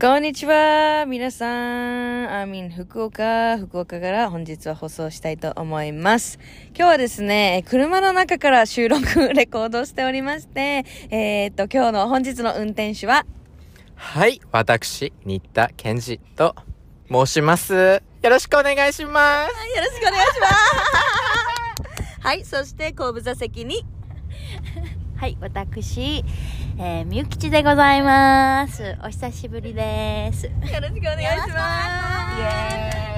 こんにちは。皆さん。アーミン福岡。福岡から本日は放送したいと思います。今日はですね車の中から収録レコードしておりましてえー、っと今日の本日の運転手は？はい、私、新田健二と申します。よろしくお願いします。よろしくお願いします。はいそして後部座席に。はい、私、えー、みゆきちでございます。お久しぶりです。よろしくお願いしま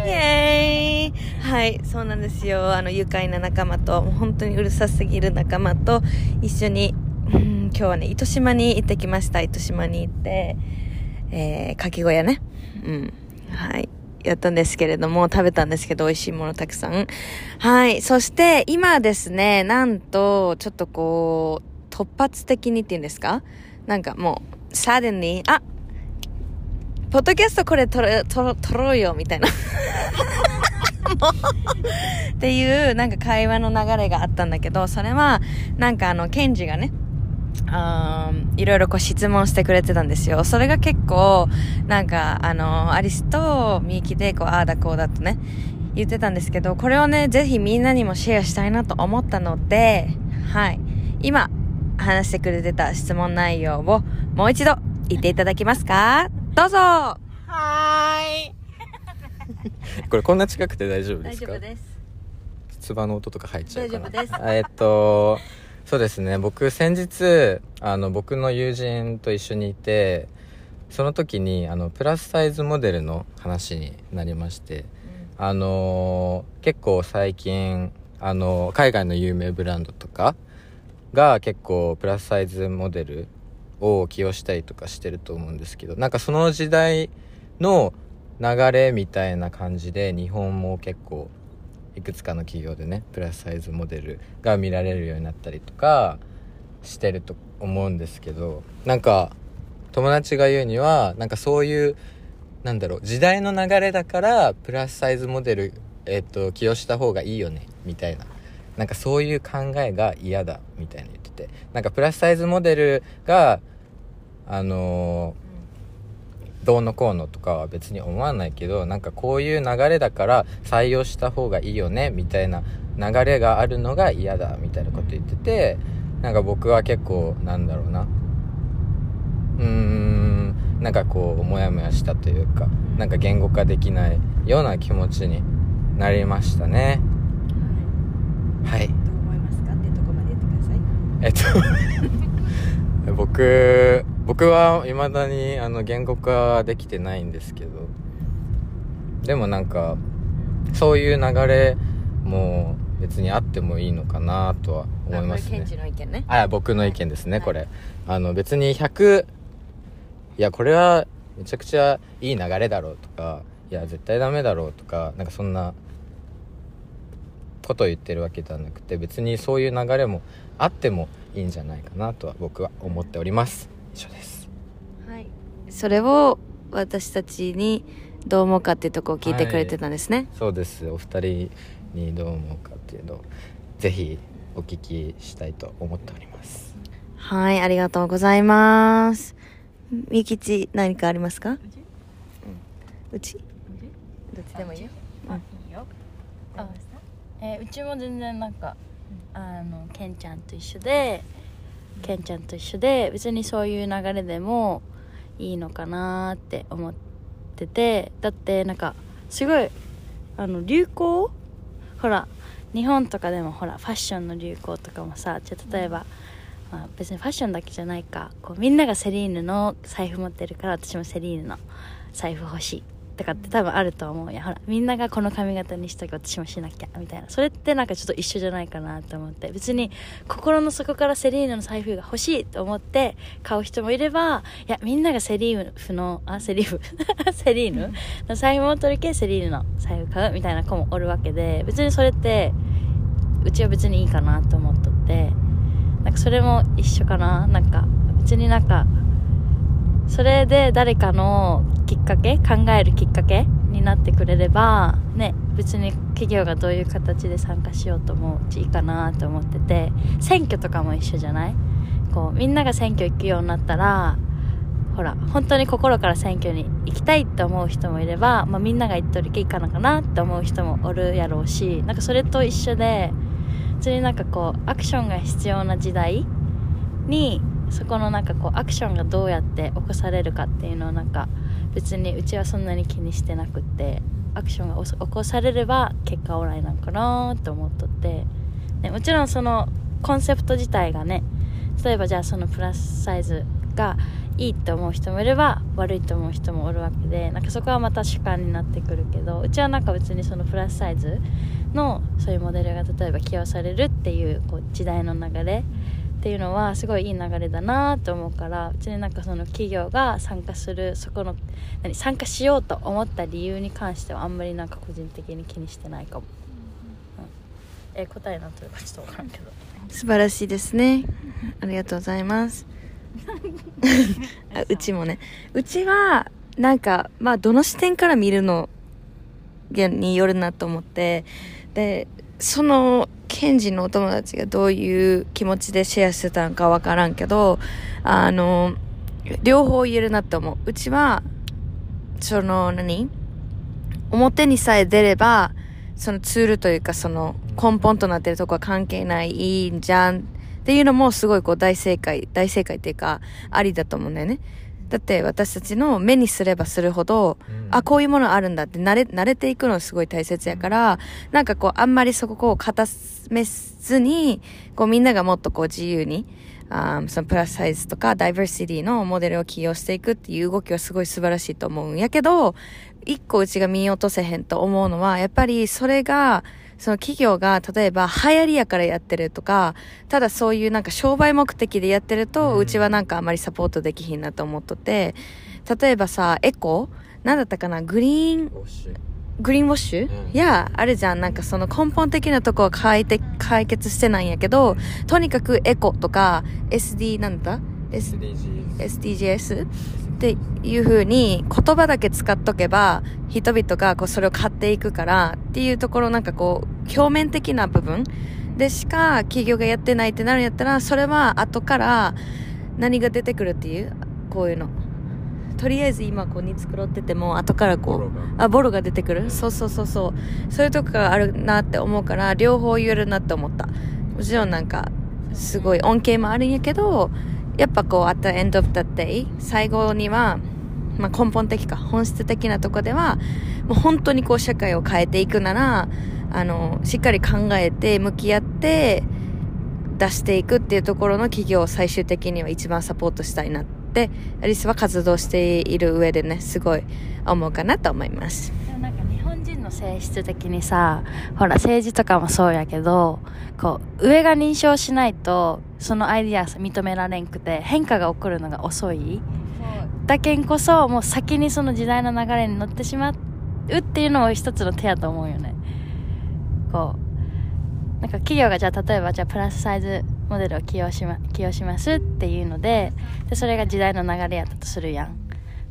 すイエーイはい、そうなんですよ。あの、愉快な仲間と、もう本当にうるさすぎる仲間と一緒に、うん、今日はね、糸島に行ってきました。糸島に行って、えー、かき小屋ね。うん。はい。やったんですけれども、食べたんですけど、美味しいものたくさん。はい。そして、今ですね、なんと、ちょっとこう、突発的にっていうんですか？なんかもう、suddenly、あポッドキャストこれ撮ろ撮ろうよ、みたいな。っていう、なんか会話の流れがあったんだけど、それは、なんかあの、ケンジがね、いろいろこう質問してくれてたんですよ。それが結構、なんか、あの、アリスとミユキで、こう、ああだこうだとね、言ってたんですけど、これをね、ぜひみんなにもシェアしたいなと思ったので、はい。今、話してくれてた質問内容をもう一度言っていただけますか？どうぞはーい。これこんな近くて大丈夫ですか？す。つばの音とか入っちゃうかな。大丈夫ですあえっと、そうですね。僕先日、あの、僕の友人と一緒にいて、その時に、あの、プラスサイズモデルの話になりまして、あのー結構最近、あの海外の有名ブランドとかが結構プラスサイズモデルを起用したりとかしてると思うんですけどなんかその時代の流れみたいな感じで日本も結構いくつかの企業でねプラスサイズモデルが見られるようになったりとかしてると思うんですけどなんか友達が言うにはなんかそういうなんだろう時代の流れだからプラスサイズモデル、えっと起用した方がいいよねみたいななんかそういう考えが嫌だみたいに言っててなんかプラスサイズモデルがあのーどうのこうのとかは別に思わないけどなんかこういう流れだから採用した方がいいよねみたいな流れがあるのが嫌だみたいなこと言っててなんか僕は結構なんだろうな。うーんなんかこうモヤモヤしたというかなんか言語化できないような気持ちになりましたね。はい。どう思いますか？ってとこまで言ってください。えっと 僕僕は未だにあの言語化できてないんですけど。でもなんかそういう流れも別にあってもいいのかなとは思いますね。あの意見ね。あ僕の意見ですね、これ。あの別に100いやこれはめちゃくちゃいい流れだろうとかいや絶対ダメだろうとかなんかそんなことを言ってるわけではなくて別にそういう流れもあってもいいんじゃないかなとは僕は思っております。以上です。はい。それを私たちにどう思うかっていうとこを聞いてくれてたんですね。そうです。お二人にどう思うかっていうのをぜひお聞きしたいと思っております。はい、ありがとうございます。みきち、何かありますか？うち？どっちでもいいよ。えーうちも全然なんか、あの、ケンちゃんと一緒で、ケンちゃんと一緒で、別にそういう流れでもいいのかなって思ってて、だってなんか、すごい、あの、流行？ほら、日本とかでもほら、ファッションの流行とかもさ、じゃあ例えば、まあ、別にファッションだけじゃないか。こうみんながセリーヌの財布持ってるから私もセリーヌの財布欲しいとかって多分あると思う。やほらみんながこの髪型にしとけ私もしなきゃみたいな。それってなんかちょっと一緒じゃないかなと思って。別に心の底からセリーヌの財布が欲しいと思って買う人もいればいやみんながセリーヌのあセリーフ セリーヌ？の財布持っとるけセリーヌの財布買うみたいな子もおるわけで別にそれってうちは別にいいかなと思っとってなんかそれも一緒かな。なんか別になんかそれで誰かのっかけ考えるきっかけになってくれればね別に企業がどういう形で参加しようともいいかなと思ってて選挙とかも一緒じゃない？こうみんなが選挙行くようになったらほら本当に心から選挙に行きたいって思う人もいれば、まあ、みんなが言っとるけいいかなかなって思う人もおるやろうしなんかそれと一緒で別になんかこうアクションが必要な時代にそこのなんかこうアクションがどうやって起こされるかっていうのをなんか別にうちはそんなに気にしてなくってアクションが起こされれば結果オーライなんかなって思っとって、ね、もちろんそのコンセプト自体がね例えばじゃあそのプラスサイズがいいって思う人もいれば悪いと思う人もおるわけでなんかそこはまた主観になってくるけどうちはなんか別にそのプラスサイズのそういうモデルが例えば起用されるっていうこう時代の流れっていうのはすごいいい流れだなと思うから別になんかその企業が参加するそこの何参加しようと思った理由に関してはあんまりなんか個人的に気にしてないかも、うん、え答えなんというかちょっと分からんけど。素晴らしいですね。ありがとうございます。あうちもね。うちはなんかまあどの視点から見るのによるなと思って。でそのケンジのお友達がどういう気持ちでシェアしてたのかわからんけど、あの、両方言えるなって思う。うちは、その何、表にさえ出れば、そのツールというかその根本となってるとこは関係ない、いいんじゃんっていうのもすごいこう大正解、大正解っていうか、ありだと思うんだよね。だって私たちの目にすればするほど、うん、あ、こういうものあるんだって慣れ、慣れていくのすごい大切やから、なんかこう、あんまりそこを固めずに、こうみんながもっとこう自由に、あそのプラスサイズとかダイバーシティのモデルを起用していくっていう動きはすごい素晴らしいと思うんやけど、一個うちが見落とせへんと思うのは、やっぱりそれが、その企業が例えば流行りやからやってるとか、ただそういうなんか商売目的でやってると、うちはなんかあまりサポートできひんなと思っとって、例えばさ、エコ？なんだったかな？グリーン、グリーンウォッシュ、うや、あるじゃん。なんかその根本的なとこは解解決してないんやけど、とにかくエコとか SD なんだ？SDGs, SDGs っていう風に言葉だけ使っとけば人々がこうそれを買っていくからっていうところなんかこう表面的な部分。でしか企業がやってないってなるんやったらそれは後から何が出てくるっていう？こういうの。とりあえず今こうに繕ってても後からこうあボロが出てくる？そうそうそうそう。そういうとこがあるなって思うから両方言えるなって思った。もちろんなんかすごい恩恵もあるんやけどやっぱこう、at the end of the day、最後には、まあ、根本的か、本質的なとこでは、もう本当にこう、社会を変えていくなら、あの、しっかり考えて、向き合って、出していくっていうところの企業を最終的には一番サポートしたいなって、アリスは活動している上でね、すごい思うかなと思います。性質的にさほら政治とかもそうやけどこう上が認証しないとそのアイディア認められんくて変化が起こるのが遅い。だけんこそもう先にその時代の流れに乗ってしまうっていうのも一つの手やと思うよね。こうなんか企業がじゃあ例えばじゃあプラスサイズモデルを起用し,、ま、起用しますっていうのででそれが時代の流れやったとするやん。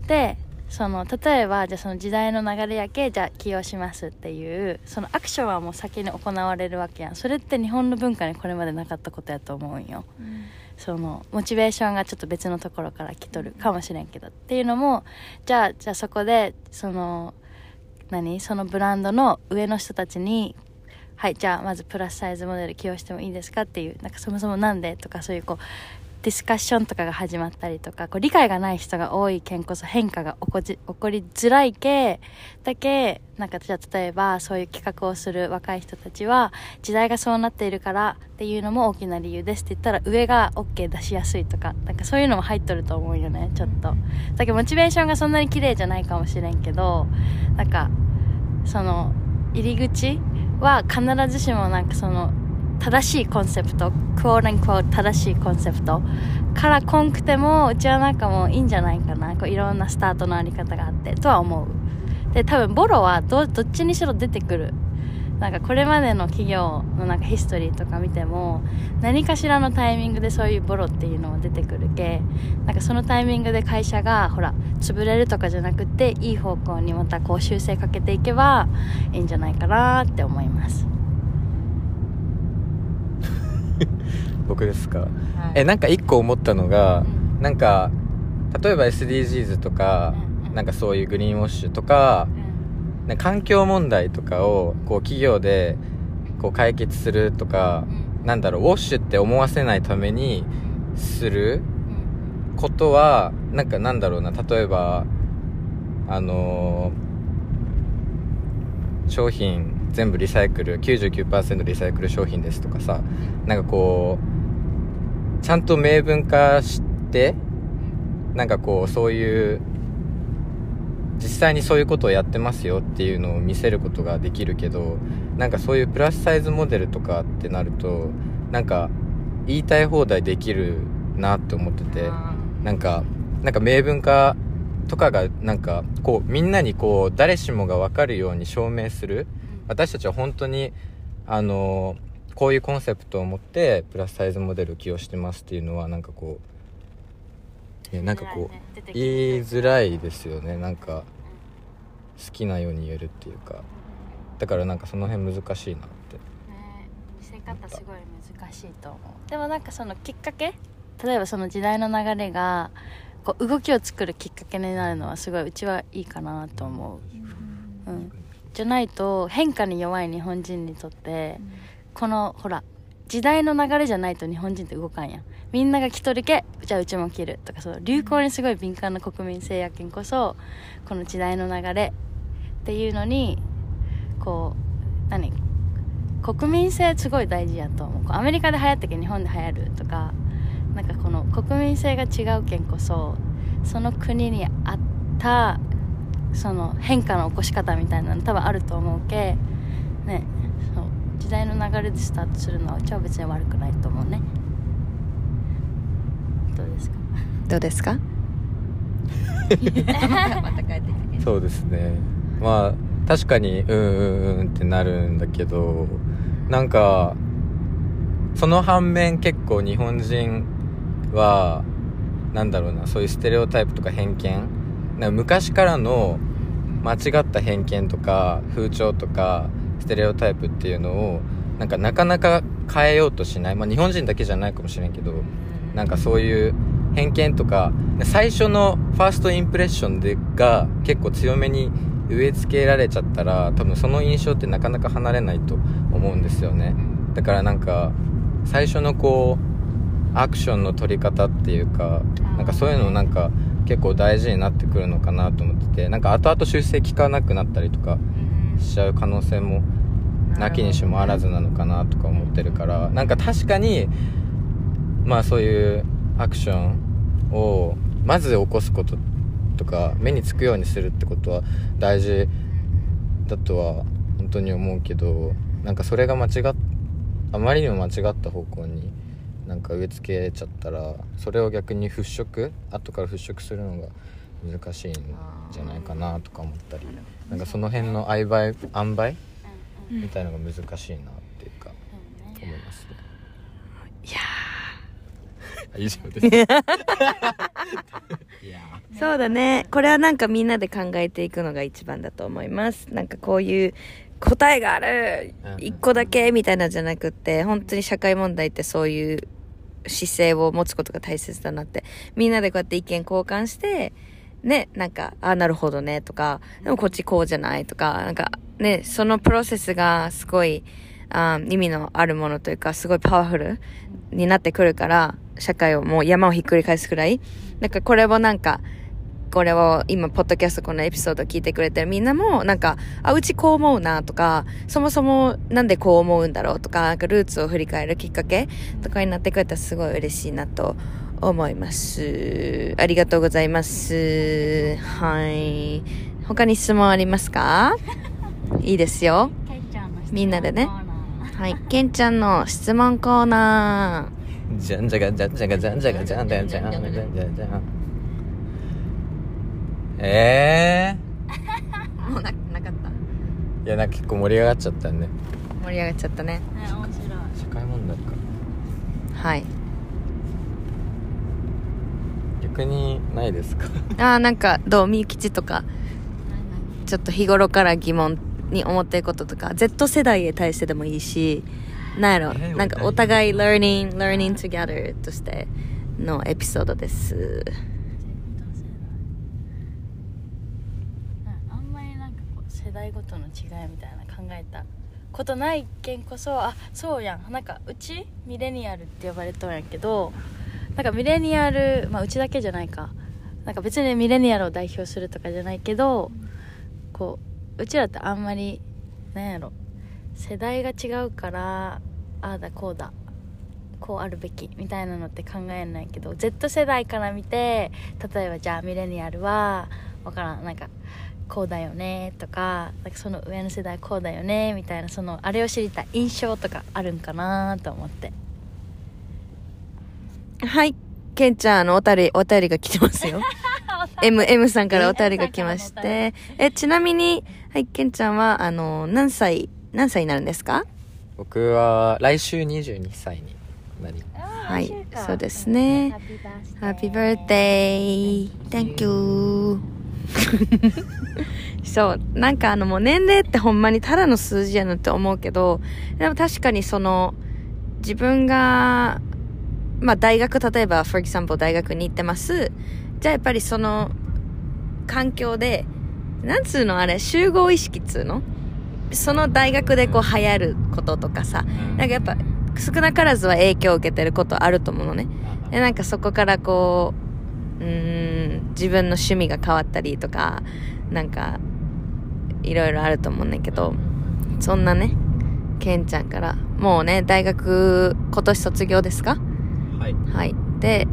でその例えばじゃあその時代の流れやけじゃあ起用しますっていうそのアクションはもう先に行われるわけやん。それって日本の文化にこれまでなかったことやと思うんよ、うん、そのモチベーションがちょっと別のところから来とるかもしれんけどっていうのもじゃあじゃあそこでその何？そのブランドの上の人たちにはいじゃあまずプラスサイズモデル起用してもいいですかっていうなんかそもそもなんでとかそういうこうディスカッションとかが始まったりとかこう理解がない人が多いけんこそ変化が起こじ起こりづらいけだけなんかじゃあ例えばそういう企画をする若い人たちは時代がそうなっているからっていうのも大きな理由ですって言ったら上が OK 出しやすいとかなんかそういうのも入っとると思うよねちょっと。だけどモチベーションがそんなに綺麗じゃないかもしれんけどなんかその入り口は必ずしもなんかその正しいコンセプトクオーレンクオー正しいコンセプト。からこんくてもうちはなんかもういいんじゃないかな。こういろんなスタートのあり方があってとは思う。で多分ボロはどどっちにしろ出てくる。なんかこれまでの企業のなんかヒストリーとか見ても何かしらのタイミングでそういうボロっていうのは出てくるけなんかそのタイミングで会社がほら潰れるとかじゃなくていい方向にまたこう修正かけていけばいいんじゃないかなって思います。僕ですか、えなんか一個思ったのが、なんか例えば SDGs とか、なんかそういうグリーンウォッシュとか、なんか環境問題とかをこう企業でこう解決するとか、なんだろうウォッシュって思わせないためにすることはなんかなんだろうな例えばあのー商品全部リサイクル99%リサイクル商品ですとかさなんかこうちゃんと明文化してなんかこうそういう実際にそういうことをやってますよっていうのを見せることができるけどなんかそういうプラスサイズモデルとかってなるとなんか言いたい放題できるなって思っててなんかなんか明文化とかがなんかこうみんなにこう誰しもが分かるように証明する私たちは本当にあのこういうコンセプトを持ってプラスサイズモデルを起用してますっていうのはなんかこう、ね、なんかこう言いづらいですよね。なんか好きなように言えるっていうか。だからなんかその辺難しいなって。ね見せ方すごい難しいと思う。でもなんかそのきっかけ？例えばその時代の流れがこう動きを作るきっかけになるのはすごいうちはいいかなと思う、うん、じゃないと変化に弱い日本人にとって、このほら時代の流れじゃないと日本人って動かんやん。みんなが着とるけじゃあうちも着るとかそう流行にすごい敏感な国民性やけんこそこの時代の流れっていうのにこう何？国民性すごい大事やと思う。アメリカで流行ったけ？ど日本で流行るとか。なんかこの国民性が違うけんこそその国に合ったその変化の起こし方みたいなの多分あると思うけねそう時代の流れでスタートするのはうちは別に悪くないと思うね。どうですか？どうですか？そうですね。まあ確かにうんうんうんってなるんだけどなんかその反面結構日本人はなんだろうなそういうステレオタイプとか偏見か昔からの間違った偏見とか風潮とかステレオタイプっていうのをなんかなかなか変えようとしない、まあ、日本人だけじゃないかもしれんけどなんかそういう偏見とか最初のファーストインプレッションでが結構強めに植え付けられちゃったら多分その印象ってなかなか離れないと思うんですよね。だからなんか最初のこうアクションの取り方っていうかなんかそういうのなんか結構大事になってくるのかなと思っててなんか後々修正効かなくなったりとかしちゃう可能性もなきにしもあらずなのかなとか思ってるからなんか確かにまあそういうアクションをまず起こすこととか目につくようにするってことは大事だとは本当に思うけどなんかそれが間違っあまりにも間違った方向になんか植え付けちゃったらそれを逆に払拭後から払拭するのが難しいんじゃないかなとか思ったりなんかその辺の曖昧塩梅みたいなのが難しいなっていうか思いますね。いや以上です。いやー。そうだね。これはなんかみんなで考えていくのが一番だと思います。なんかこういう答えがあるうん。一個だけみたいなのじゃなくって本当に社会問題ってそういう姿勢を持つことが大切だなってみんなでこうやって意見交換してねなんかあなるほどねとかでもこっちこうじゃないとかなんかねそのプロセスがすごいあ意味のあるものというかすごいパワフルになってくるから社会をもう山をひっくり返すくらい。なんかこれをなんか、これを今、ポッドキャストこのエピソード聞いてくれてるみんなも、なんか、あ、うちこう思うなとか、そもそもなんでこう思うんだろうとか、なんかルーツを振り返るきっかけとかになってくれたらすごい嬉しいなと思います。ありがとうございます。はい。他に質問ありますか？いいですよ。ケンちゃんの質問みんなでねはい。ケンちゃんの質問コーナじゃんじゃがじゃんじゃがじゃんじゃがじゃんじゃんじゃんじゃんじゃんじゃんじゃんえー。もうな、なかった。ー、いやなんか結構盛り上がっちゃったんで盛り上がっちゃったね。ね面白い社会問題かはい。逆にないですか？あーなんか、どう？みゆきちとか、ちょっと日頃から疑問に思ってることとか、Z 世代へ対してでもいいし、なんやろ、えーなんかお互い learning, learning together としてのエピソードです。あんまりなんかこう世代ごとの違いみたいな考えたことないけんこそあそうやん。なんかうちミレニアルって呼ばれとんやけどなんかミレニアルまあうちだけじゃないか。なんか別にミレニアルを代表するとかじゃないけどこううちらってあんまりなんやろ。世代が違うからああだこうだこうあるべきみたいなのって考えないけど Z 世代から見て例えばじゃあミレニアルはわからんなんかこうだよねとかなんかその上の世代こうだよねみたいなそのあれを知りたい印象とかあるんかなと思ってはい。ケンちゃん、あの、おたり、お便りが来てますよ。M、M さんからお便りが来まして。え、ちなみに、はい、ケンちゃんは、あの、何歳、何歳になるんですか？僕は来週22歳になりはい、そうですね。Happy birthday! Thank you! そう、なんかあのもう年齢ってほんまにただの数字やなって思うけど、でも確かにその、自分が、まあ大学、例えば、for example 大学に行ってます。じゃあやっぱりその、環境で、なんつうのあれ、集合意識っつうの？その大学でこう流行ることとかさ、なんかやっぱ少なからずは影響を受けてることあると思うのね。でなんかそこからこううーん自分の趣味が変わったりとかなんかいろいろあると思うんだけどそんなねケンちゃんからもうね大学今年卒業ですか？はい。はい。で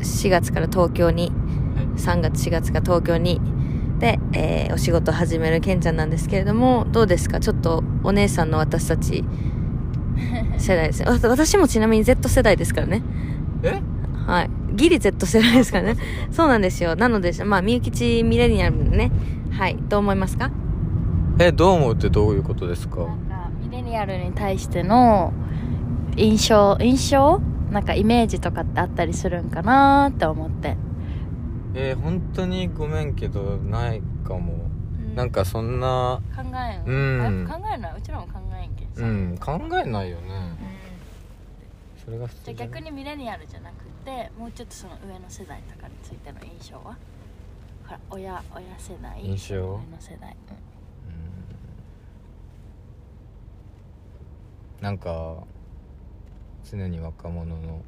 4月から東京に3月4月から東京にで、えーお仕事始めるケンちゃんなんですけれどもどうですか？ちょっとお姉さんの私たち 世代です。ねわ私もちなみに Z 世代ですからね。え？はい。ギリ Z 世代ですからね。そうなんですよ。なので、まあ、みゆきちミレニアルね。はい。どう思いますか？えどう思うってどういうことですか？なんかミレニアルに対しての印象印象？なんかイメージとかってあったりするんかなって思って。えー、本当にごめんけどないかも。なんかそんな考えん、うん。あ考えない？うちらも考えんけんさ。うん考えないよね。それが普じゃあ通じゃ逆にミレニアルじゃなくてもうちょっとその上の世代とかについての印象は？ほら親親世代印象？上の世代、なんか常に若者の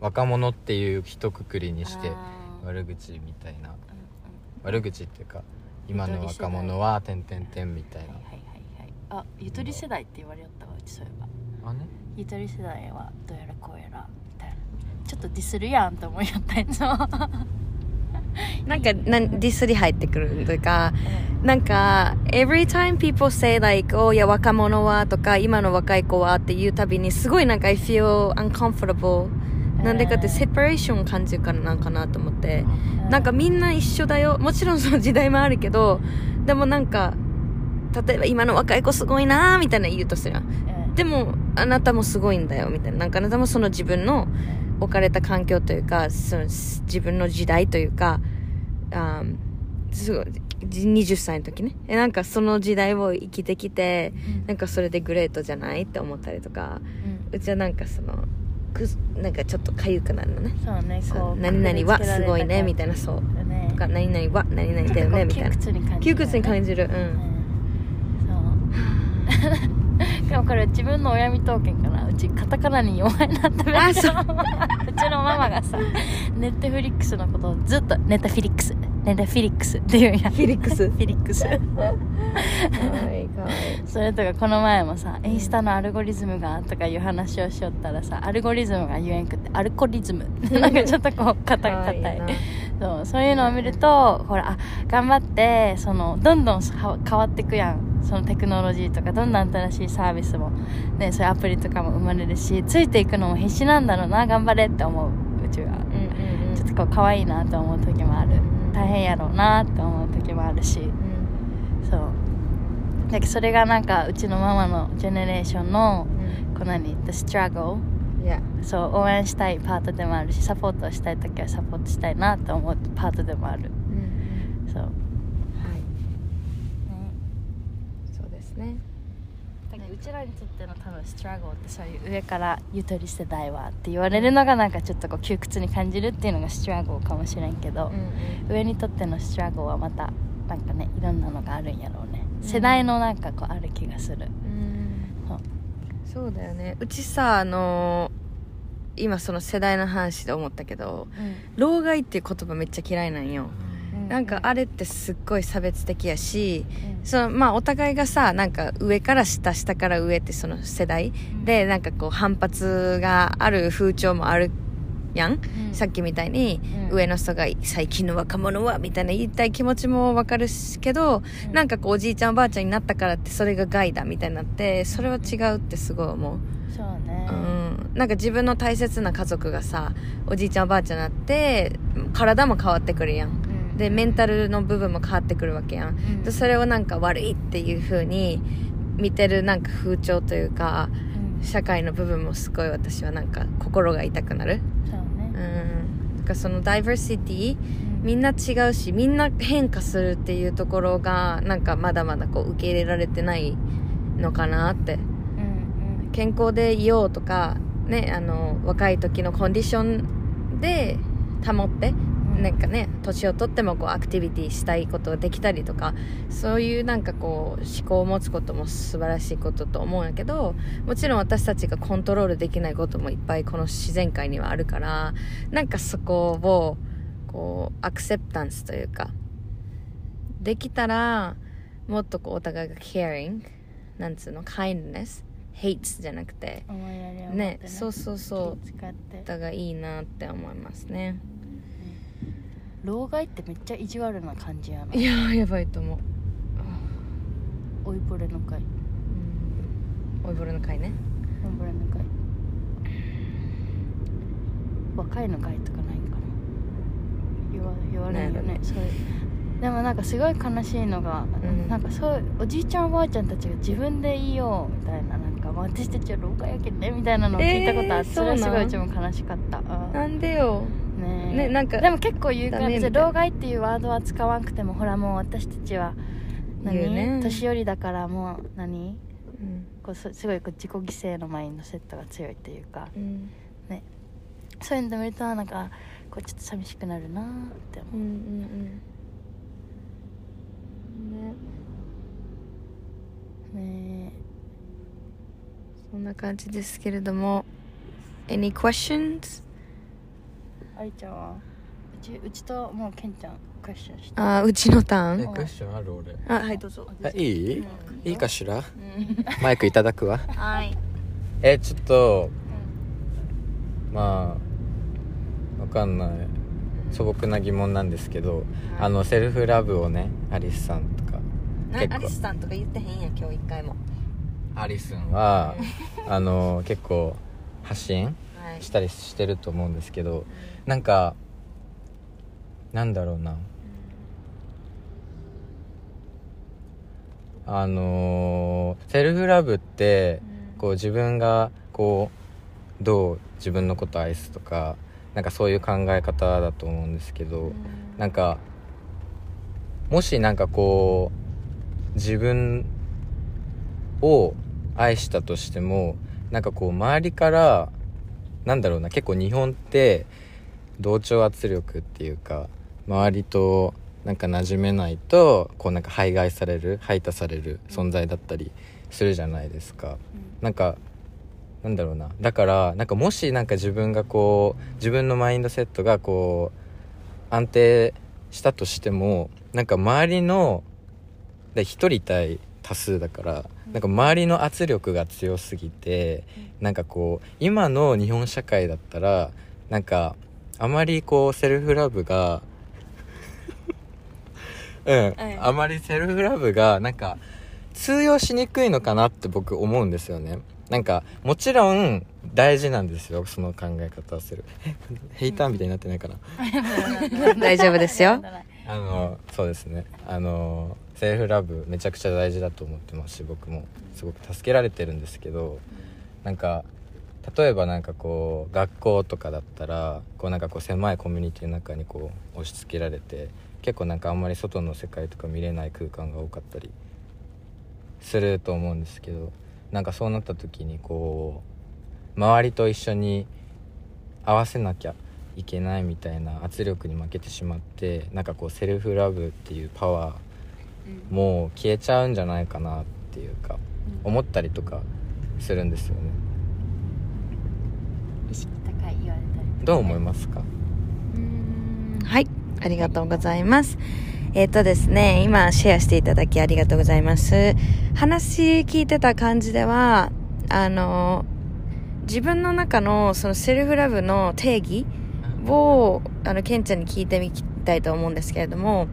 若者っていう一括りにして悪口みたいな。うんうん。悪口っていうか今の若者は点々点みたいな。はいはいはいはい。あゆとり世代って言われよったわうちそういえば。あね。ゆとり世代はどうやらこうやらちょっとディスるやんと思いよったやつを なんか、なんディスり入ってくるというか、なんか、every time people say like, お、いや、若者はとか、今の若い子はっていうたびに、すごいなんか、I feel uncomfortable. なんでかって、セパレーション感じるからなんかなと思って。なんかみんな一緒だよ。もちろんその時代もあるけど、でもなんか、例えば今の若い子すごいなーみたいな言うとするでも、あなたもすごいんだよ、みたいな。なんかあなたもその自分の置かれた環境というか、その自分の時代というか、あーすごい、20歳の時ね。えなんかその時代を生きてきて、なんかそれでグレートじゃないって思ったりとか、うんうちはなんかその、くなんかちょっと痒くなるのね。そうねそこうう何々はすごいね、みたいな、そう。ねとか、何々は何々だよね、みたいな。窮屈に感じる窮屈に感じる。う。うんんそう でもこれ自分の親見とってかな。うちカタカナに弱いなってう。うちのママがさネットフリックスのことをずっとネットフィリックス。ネットフィリックスって言うん。やフィリックス。フィリックス。それとかこの前もさインスタのアルゴリズムがとかいう話をしよったらさアルゴリズムが言えんくってアルコリズム。なんかちょっとこう硬い硬い。な。そうそういうのを見るとほらあ頑張ってそのどんどんは変わっていくやんそのテクノロジーとかどんどん新しいサービスも、ね、そういうアプリとかも生まれるしついていくのも必死なんだろうな頑張れって思ううちは。うんうんうん。ちょっとこう可愛いなと思う時もある。うん大変やろうなって思う時もあるし。うんそう。だけどそれがなんかうちのママのジェネレーションのこう何？The struggle いやそう応援したいパートでもあるしサポートをしたい時はサポートしたいなと思うパートでもある。そう、はいそうですねだけどうちらにとっての多分ストラゴってそういう上からゆとり世代はって言われるのがなんかちょっとこう窮屈に感じるっていうのがストラゴかもしれんけど、上にとってのストラゴはまたなんかねいろんなのがあるんやろうね。うん。世代のなんかこうある気がする、そうそうだよね。うちさあのー今その世代の話で思ったけど老害っていう言葉めっちゃ嫌いなんよなんかあれってすっごい差別的やしそのまあお互いがさなんか上から下下から上ってその世代でなんかこう反発がある風潮もあるやん、うん。さっきみたいにうん。上の人が最近の若者はみたいな言いたい気持ちもわかるしけど、うん。なんかこうおじいちゃんおばあちゃんになったからってそれが害だみたいになってそれは違うってすごい思う、そうね。うん、なんか自分の大切な家族がさおじいちゃんおばあちゃんになって体も変わってくるやんうんでメンタルの部分も変わってくるわけやん。うん。でそれをなんか悪いっていう風に見てるなんか風潮というかうん。社会の部分もすごい私はなんか心が痛くなる。そううねん。なんかそのダイバーシティみんな違うしみんな変化するっていうところがなんかまだまだこう受け入れられてないのかなって。うんうん。健康でいようとかねあの若い時のコンディションで保ってうんなんかね年を取ってもこうアクティビティしたいことができたりとかそういうなんかこう思考を持つことも素晴らしいことと思うんやけどもちろん私たちがコントロールできないこともいっぱいこの自然界にはあるからなんかそこをこうアクセプタンスというかできたらもっとこうお互いが caring なんつうの kindness hates じゃなくて思いやりを持ってねそうそうそう。だがいいなって思いますね老害ってめっちゃ意地悪な感じやな。いやーやばいと思う。追いぼれの会。うん。追いぼれの会ね。追いぼれの会。若いの会とかないんかな。言わ言われるよね。それ。でもなんかすごい悲しいのが、うん。なんかそうおじいちゃんおばあちゃんたちが自分でいいよみたいな。なんかまあ私たちは老害やけんねみたいなのを聞いたことあって、えーそれはすそうなんごいうちも悲しかった、うん。なんでよねなんかでも結構言うからダメみたい。な別に老害っていうワードは使わんくてもほらもう私たちは何、ね。年寄りだからもう何？うん。こうすすごいこう自己犠牲のマインドセットが強いっていうか。うん。そういうの見るとなんかこうちょっと寂しくなるなって思う。んうんね。うね。そんな感じですけれども。Any questions? えありちゃんは？うちうちともうケンちゃんクエスチョンしてあーうちのターン？えクエスチョンある俺。あはいどうぞ。えいい、うん。いいかしら？うん。マイクいただくわ。はい。えちょっとまあわかんない。素朴な疑問なんですけど、あのセルフラブをねアリスさんとか結構。アリスさんとか言ってへんや今日一回も。アリスンはあの結構発信はいしたりしてると思うんですけどなんかなんだろうな。あのーセルフラブってこう自分がこうどう自分のことを愛すとかなんかそういう考え方だと思うんですけどなんかもしなんかこう自分を愛したとしてもなんかこう周りからなんだろうな結構日本って同調圧力っていうか周りとなんか馴染めないとこうなんか排外される排他される存在だったりするじゃないですか、なんかなんだろうな。だからなんかもしなんか自分がこう自分のマインドセットがこう安定したとしてもなんか周りので一人対多数だからなんか周りの圧力が強すぎてなんかこう今の日本社会だったらなんかあまりこうセルフラブが うん、はいあまりセルフラブがなんか通用しにくいのかなって僕思うんですよね。なんかもちろん大事なんですよその考え方をする。えヘイターみたいになってないかな。大丈夫ですよあのそうですね。あのセルフラブめちゃくちゃ大事だと思ってますし僕も。すごく助けられてるんですけどなんか例えばなんかこう学校とかだったらこうなんかこう狭いコミュニティの中にこう押し付けられて結構なんかあんまり外の世界とか見れない空間が多かったりすると思うんですけどなんかそうなった時にこう周りと一緒に合わせなきゃいけないみたいな圧力に負けてしまってなんかこうセルフラブっていうパワーもう消えちゃうんじゃないかなっていうか思ったりとかするんですよね。意識高い言われたりどう思いますか？はい。ありがとうございます。えっ、とですね今シェアしていただきありがとうございます。話聞いてた感じではあの自分の中のそのセルフラブの定義をあのケンちゃんに聞いてみたいと思うんですけれども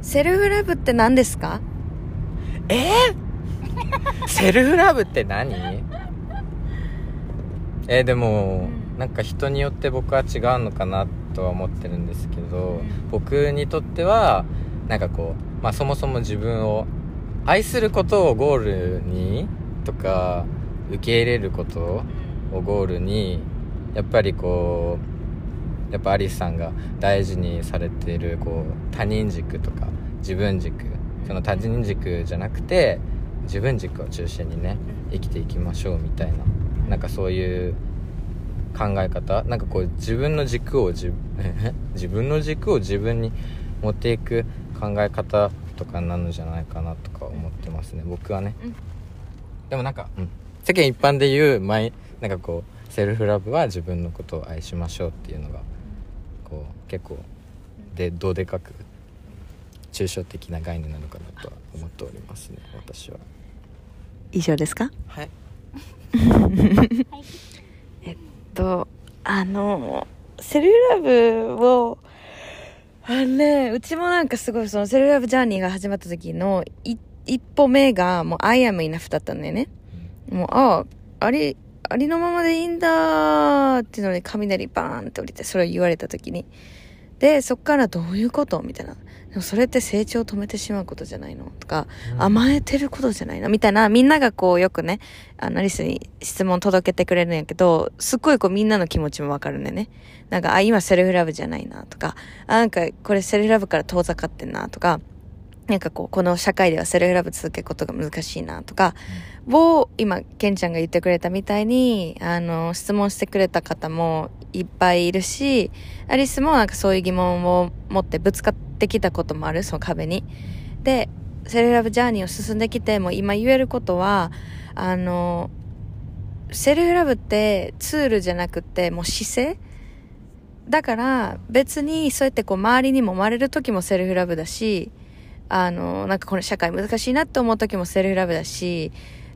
セルフラブって何ですか？え？ー、セルフラブって何？えーでもなんか人によって僕は違うのかなとは思ってるんですけど僕にとってはなんかこう、まあ、そもそも自分を愛することをゴールにとか受け入れることをゴールにやっぱりこうやっぱアリスさんが大事にされているこう他人軸とか自分軸。その他人軸じゃなくて自分軸を中心にね生きていきましょうみたいな。なんかそういう考え方。なんかこう自分の軸を自え 自分の軸を自分に持っていく考え方とかなのじゃないかなとか思ってますね。僕はね、うん。でもなんか、うん、世間一般で言うマイなんかこうセルフラブは自分のことを愛しましょうっていうのがこう結構でどうでかく抽象的な概念なのかなとは思っておりますね私は。以上ですか？はい。とあのセルフラブをあのねうちもなんかすごいそのセルフラブジャーニーが始まった時のい一歩目がもう I am enough だったんだよね。もうあありありのままでいいんだっていうのに雷バーンって降りてそれを言われた時に。でそっからどういうことみたいな。でもそれって成長を止めてしまうことじゃないのとか、甘えてることじゃないの。みたいな、みんながこうよくね、あのリスに質問届けてくれるんやけど、すっごいこうみんなの気持ちもわかるんだよね。なんか、あ、今セルフラブじゃないなとか、あ、なんかこれセルフラブから遠ざかってんなとか、なんかこう、この社会ではセルフラブ続けることが難しいなとか、を今、ケンちゃんが言ってくれたみたいに、あの、質問してくれた方もいっぱいいるし、アリスもなんかそういう疑問を持ってぶつかってきたこともある、その壁に。で、セルフラブジャーニーを進んできて、も今言えることは、あの、セルフラブってツールじゃなくて、もう姿勢？だから別にそうやってこう周りにも恵まれる時もセルフラブだし、あの、なんかこの社会難しいなって思う時もセルフラブだし、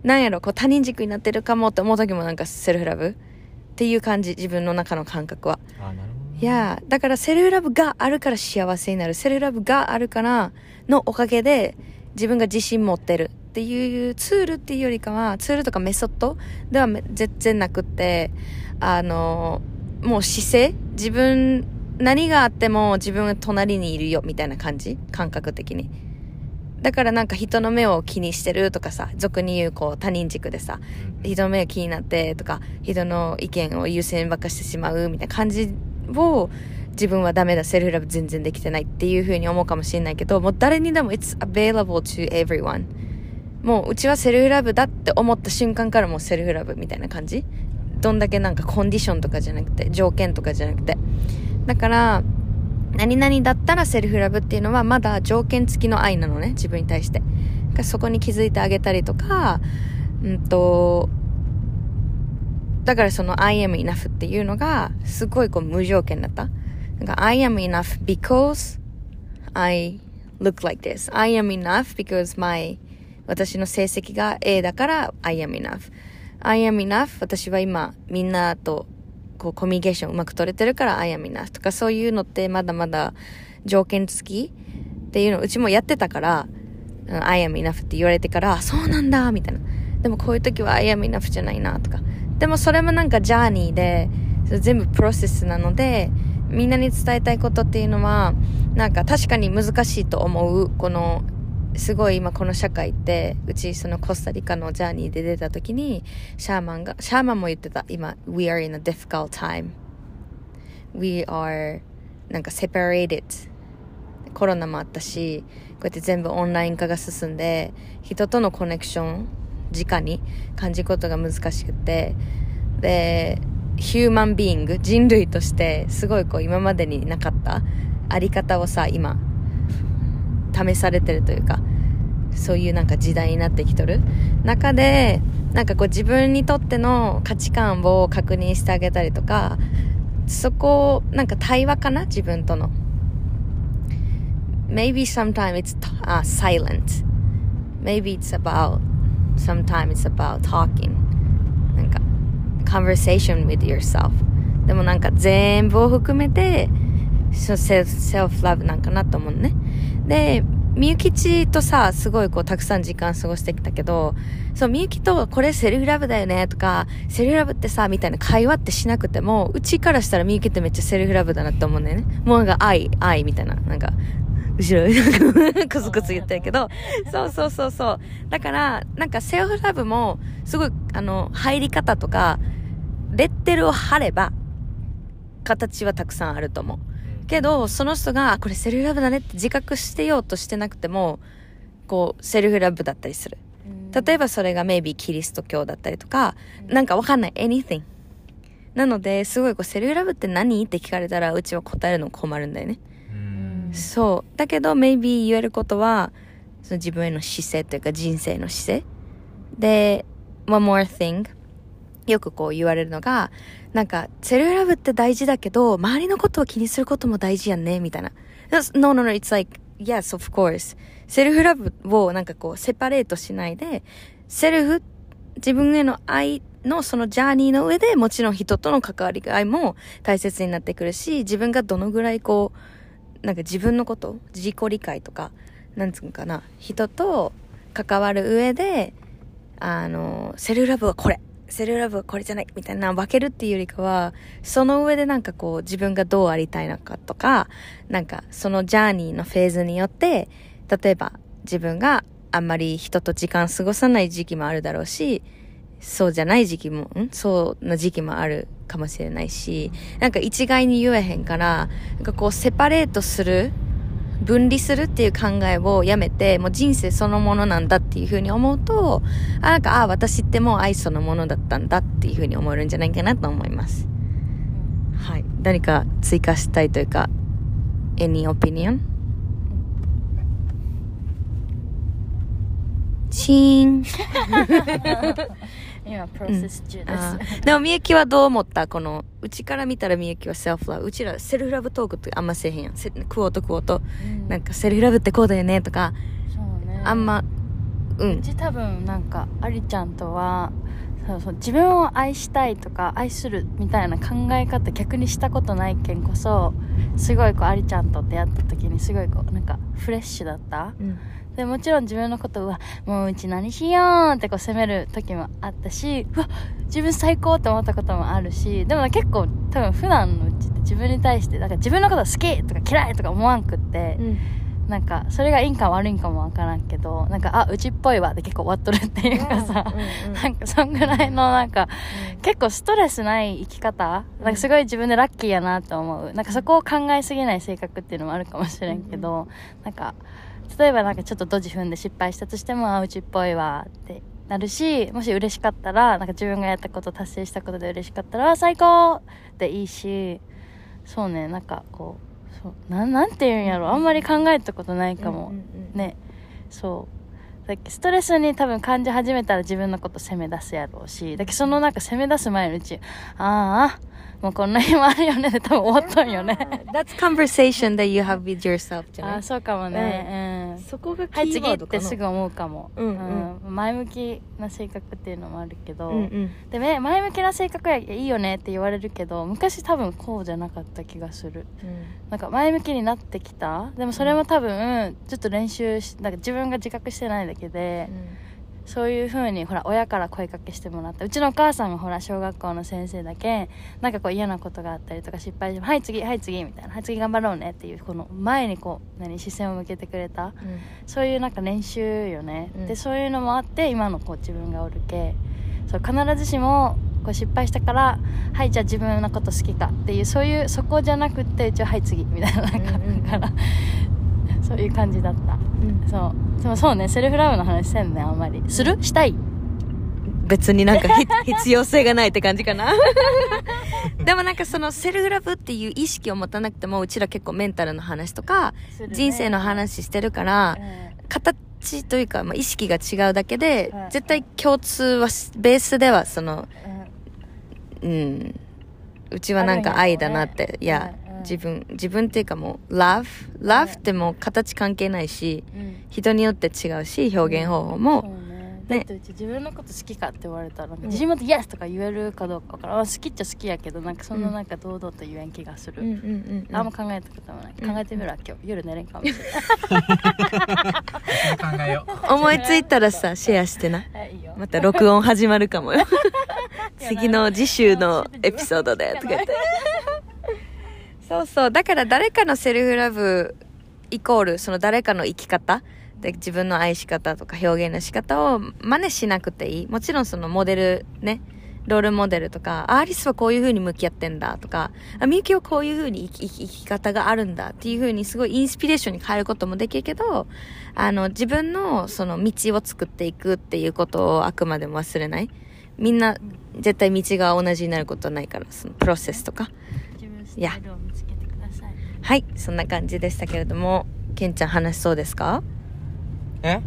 なんやろ、こう他人軸になってるかもって思う時もなんかセルフラブ？っていう感じ、自分の中の感覚は。あなるほどいやーだからセルフラブがあるから幸せになる。セルフラブがあるからのおかげで自分が自信持ってるっていうツールっていうよりかは、ツールとかメソッドではめ全然なくって、あのーもう姿勢？自分、何があっても自分が隣にいるよみたいな感じ？感覚的に。だからなんか人の目を気にしてるとかさ、俗に言うこう他人軸でさ、人の目が気になってとか人の意見を優先ばっかしてしまうみたいな感じを自分はダメだセルフラブ全然できてないっていう風に思うかもしれないけどもう誰にでも It's available to everyone もううちはセルフラブだって思った瞬間からもうセルフラブみたいな感じ。どんだけなんかコンディションとかじゃなくて条件とかじゃなくて。だから何々だったらセルフラブっていうのはまだ条件付きの愛なのね自分に対してそこに気づいてあげたりとか、うんと、だからその I am enough っていうのがすごいこう無条件だった。なんか I am enough because I look like this. I am enough because my 私の成績が A だから I am enough. I am enough 私は今みんなとこうコミュニケーションうまく取れてるから I am enough とかそういうのってまだまだ条件付きっていうのうちもやってたから I am enough って言われてからそうなんだみたいな。でもこういう時は I am enough じゃないなとか。でもそれもなんかジャーニーで全部プロセスなのでみんなに伝えたいことっていうのはなんか確かに難しいと思うこのすごい今この社会ってうちそのコスタリカのジャーニーで出た時にシャーマンがシャーマンも言ってた。今 We are in a difficult time. We are なんか separated. コロナもあったしこうやって全部オンライン化が進んで人とのコネクション直に感じることが難しくて。でヒューマンビーイング人類としてすごいこう今までになかった。あり方をさ今試されてるというかそういうなんか時代になってきとる。中でなんかこう自分にとっての価値観を確認してあげたりとかそこなんか対話かな？自分との。Maybe sometimes it's uh, silent. Maybe it's about sometimes it's about talking. なんか conversation with yourself. でもなんか全部を含めてセルフラブなんかなと思うね。でみゆきちとさ、すごいこう、たくさん時間過ごしてきたけど、そう、みゆきとこれセルフラブだよねとか、セルフラブってさ、みたいな会話ってしなくても、うちからしたらみゆきってめっちゃセルフラブだなって思うんだよね。もうなんか愛、愛みたいな、なんか、後ろ、なんかクスクス言ってるけど、そうそうそうそう。だから、なんかセルフラブも、すごい、あの、入り方とか、レッテルを貼れば、形はたくさんあると思う。けど、その人が、これセルフラブだねって自覚してようとしてなくても、こう、セルフラブだったりする。例えばそれが maybe キリスト教だったりとか、なんかわかんない。anything。なので、すごいこう、セルフラブって何？って聞かれたら、うちは答えるの困るんだよね。そう。だけど、maybe 言えることは、その自分への姿勢というか人生の姿勢。で、one more thing。よくこう言われるのが、なんか、セルフラブって大事だけど、周りのことを気にすることも大事やんね、みたいな。No, no, no, it's like, yes, of course. セルフラブをなんかこう、セパレートしないで、セルフ、自分への愛のそのジャーニーの上でもちろん人との関わり合いも大切になってくるし、自分がどのぐらいこう、なんか自分のこと、自己理解とか、なんつうのかな、人と関わる上で、あの、セルフラブはこれセルラブはこれじゃないみたいな分けるっていうよりかは、その上でなんかこう自分がどうありたいのかとか、なんかそのジャーニーのフェーズによって、例えば自分があんまり人と時間過ごさない時期もあるだろうし、そうじゃない時期も、んそうな時期もあるかもしれないし、なんか一概に言えへんから、なんかこうセパレートする分離するっていう考えをやめて、もう人生そのものなんだっていうふうに思うと、あ、なんか、あ、私ってもう愛そのものだったんだっていうふうに思えるんじゃないかなと思います。はい。何か追加したいというか、any opinion? チーン。今プロセス中です、うん、でもみゆきはどう思った？このうちから見たらみゆきはセルフラブうちらセルフラブトークってあんませえへんやん。クオーとクオーと、うん、なんかセルフラブってこうだよねとかそうね。あんまうん。うち多分なんかありちゃんとはそうそう自分を愛したいとか愛するみたいな考え方逆にしたことないけんこそすごいこうありちゃんと出会った時にすごいこうなんかフレッシュだった、うんでもちろん自分のことはもううち何しようってこう責める時もあったしうわ自分最高って思ったこともあるしでも結構多分普段のうちって自分に対してなんか自分のこと好きとか嫌いとか思わんくって、うん、なんかそれがいいんか悪いんかもわからんけどなんかあうちっぽいわって結構終わっとるっていうかさ、うんうん、なんかそんぐらいのなんか、うん、結構ストレスない生き方？なんかすごい自分でラッキーやなと思う。なんかそこを考えすぎない性格っていうのもあるかもしれんけど、うん、なんか例えばなんかちょっとドジ踏んで失敗したとしても、あ、うちっぽいわってなるし、もし嬉しかったら、なんか自分がやったこと達成したことで嬉しかったら、最高でいいし、そうね、なんかこう、そうななんて言うんやろあんまり考えたことないかも、ね。そう。ストレスに多分感じ始めたら自分のこと責め出すやろうしだけどそのなんか責め出す前のうちああもうこんな日もあるよねで多分終わったんよね。That's conversation that you have with yourself じゃないああそうかもね。うん、そこがキはい次ーワードかな。ってすぐ思うかも、前向きな性格っていうのもあるけど、でね前向きな性格やいいよねって言われるけど昔多分こうじゃなかった気がする。なんか前向きになってきた。でもそれも多分ちょっと練習しなんか自分が自覚してないだけで、そういう風にほら親から声かけしてもらった。うちのお母さんがほら小学校の先生だけなんかこう嫌なことがあったりとか失敗してもはい次はい次みたいな。はい次頑張ろうねっていうこの前にこう何視線を向けてくれた。そういうなんか練習よね、うん。でそういうのもあって今のこう自分がおるけ。そう必ずしもこう失敗したからはいじゃあ自分のこと好きかっていうそういうそこじゃなくってうちははい次みたいななんか、うんうんだからそういう感じだった。そう。でもそうねセルフラブの話せんねあんまり。する？したい。別になんかひ 必要性がないって感じかな。でもなんかそのセルフラブっていう意識を持たなくてもうちら結構メンタルの話とか人生の話してるから形というか、まあ、意識が違うだけでうん絶対共通はしベースではそのうん。うちはなんか愛だなって、いや、うんうん自分自分っていうかもう love love ってもう形関係ないしうん。人によって違うし表現方法そうも、ね。だってうち自分のこと好きかって言われたらなん。か自信持って「イエス!」とか言えるかどうかわから好きっちゃ好きやけどなんかそんななんか堂々と言えん気がする、うんうんうんうん。あんま考えたこともない、うん。考えてみるわ今日。夜寝れんかもしれない。考えよう思いついたらさシェアしてな。はいいいよ。また録音始まるかもよ。次の次週のエピソードでとか言ってそうそう。だから誰かのセルフラブイコールその誰かの生き方で自分の愛し方とか表現の仕方を真似しなくていい。もちろんそのモデルねロールモデルとかあアリスはこういう風に向き合ってんだとかあみゆきはこういう風に生き生き生き方があるんだっていう風にすごいインスピレーションに変えることもできるけどあの自分のその道を作っていくっていうことをあくまでも忘れない。みんな絶対道が同じになることはないからそのプロセスとか。いはいそんな感じでしたけれどもケンちゃん話しそうですか？え？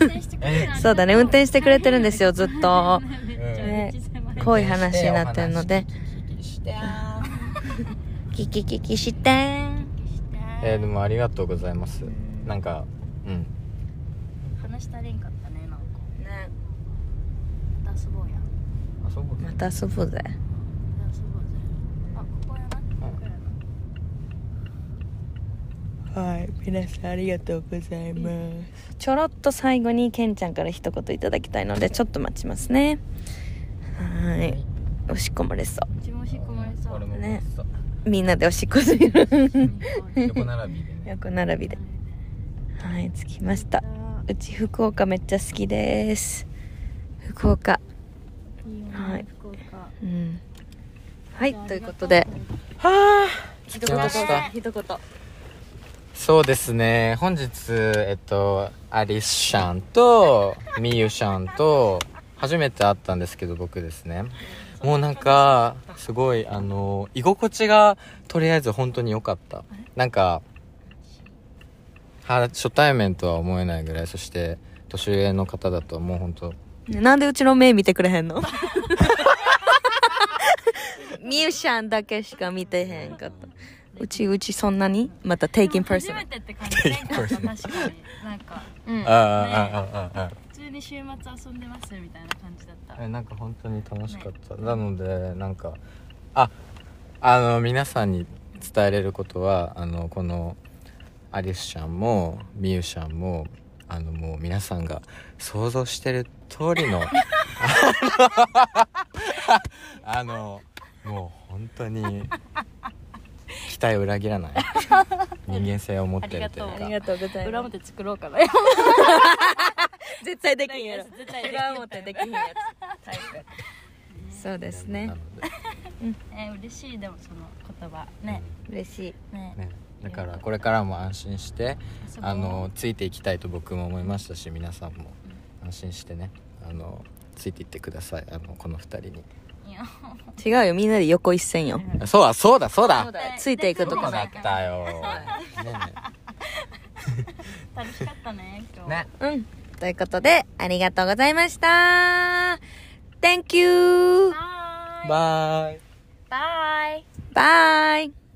運転してくれたそうだね運転してくれてるんですよずっと。濃い話になってるので。キキキキしてえー、でもありがとうございます。なんかうん。話したれんかったねなんか。ね。また遊ぼうや。あそうまた遊ぼうぜまた遊ぼうぜあここやなここやなはい。皆さんありがとうございます。ちょろっと最後にケンちゃんから一言いただきたいのでちょっと待ちますね。はい。おしっこ漏れそう。うちもおしっこ漏れそう。ねみんなでおしっこす。る横並びでね。横並びで。はい着きました。うち福岡めっちゃ好きです。福岡。いいよねはい。福岡。うん。はいということで。はあ一言一言そうですね。本日えっとアリスシャンとミユシャンと初めて会ったんですけど僕ですね。もうなんかすごいあの居心地がとりあえず本当に良かった。なんかは初対面とは思えないぐらいそして年上の方だともう本当。ねなんでうちの目見てくれへんの？ミューシャンだけしか見てへんかったうちうちそんなに？また taking 初 person めてって感じ。れんかった確かになんかうん。あああああああ普通に週末遊んでますみたいな感じだった。えなんか本当に楽しかった、なのでなんかああの皆さんに伝えれることはあのこのアリスちゃんもミユシャンもあのもう皆さんが想像してる通りの あのもう本当に期待を裏切らない。人間性を持ってるというか。ありがとうござい裏ます。表作ろうかな。絶対できんやろ。絶対できん裏表できんやつタイプ。そうですね。なので、え嬉しいでもその言葉。ね。嬉しい。ね。ね、だからこれからも安心してあのついていきたいと僕も思いましたし皆さんも。安心してね。あのついていってください。あのこの2人にいや違うよみんなで横一線よ。あそうだそうだ。そうだついていくとこだったよ、ね楽しかったね今日。ね。うん。ということで、ありがとうございました。Thank you! バイバイバイ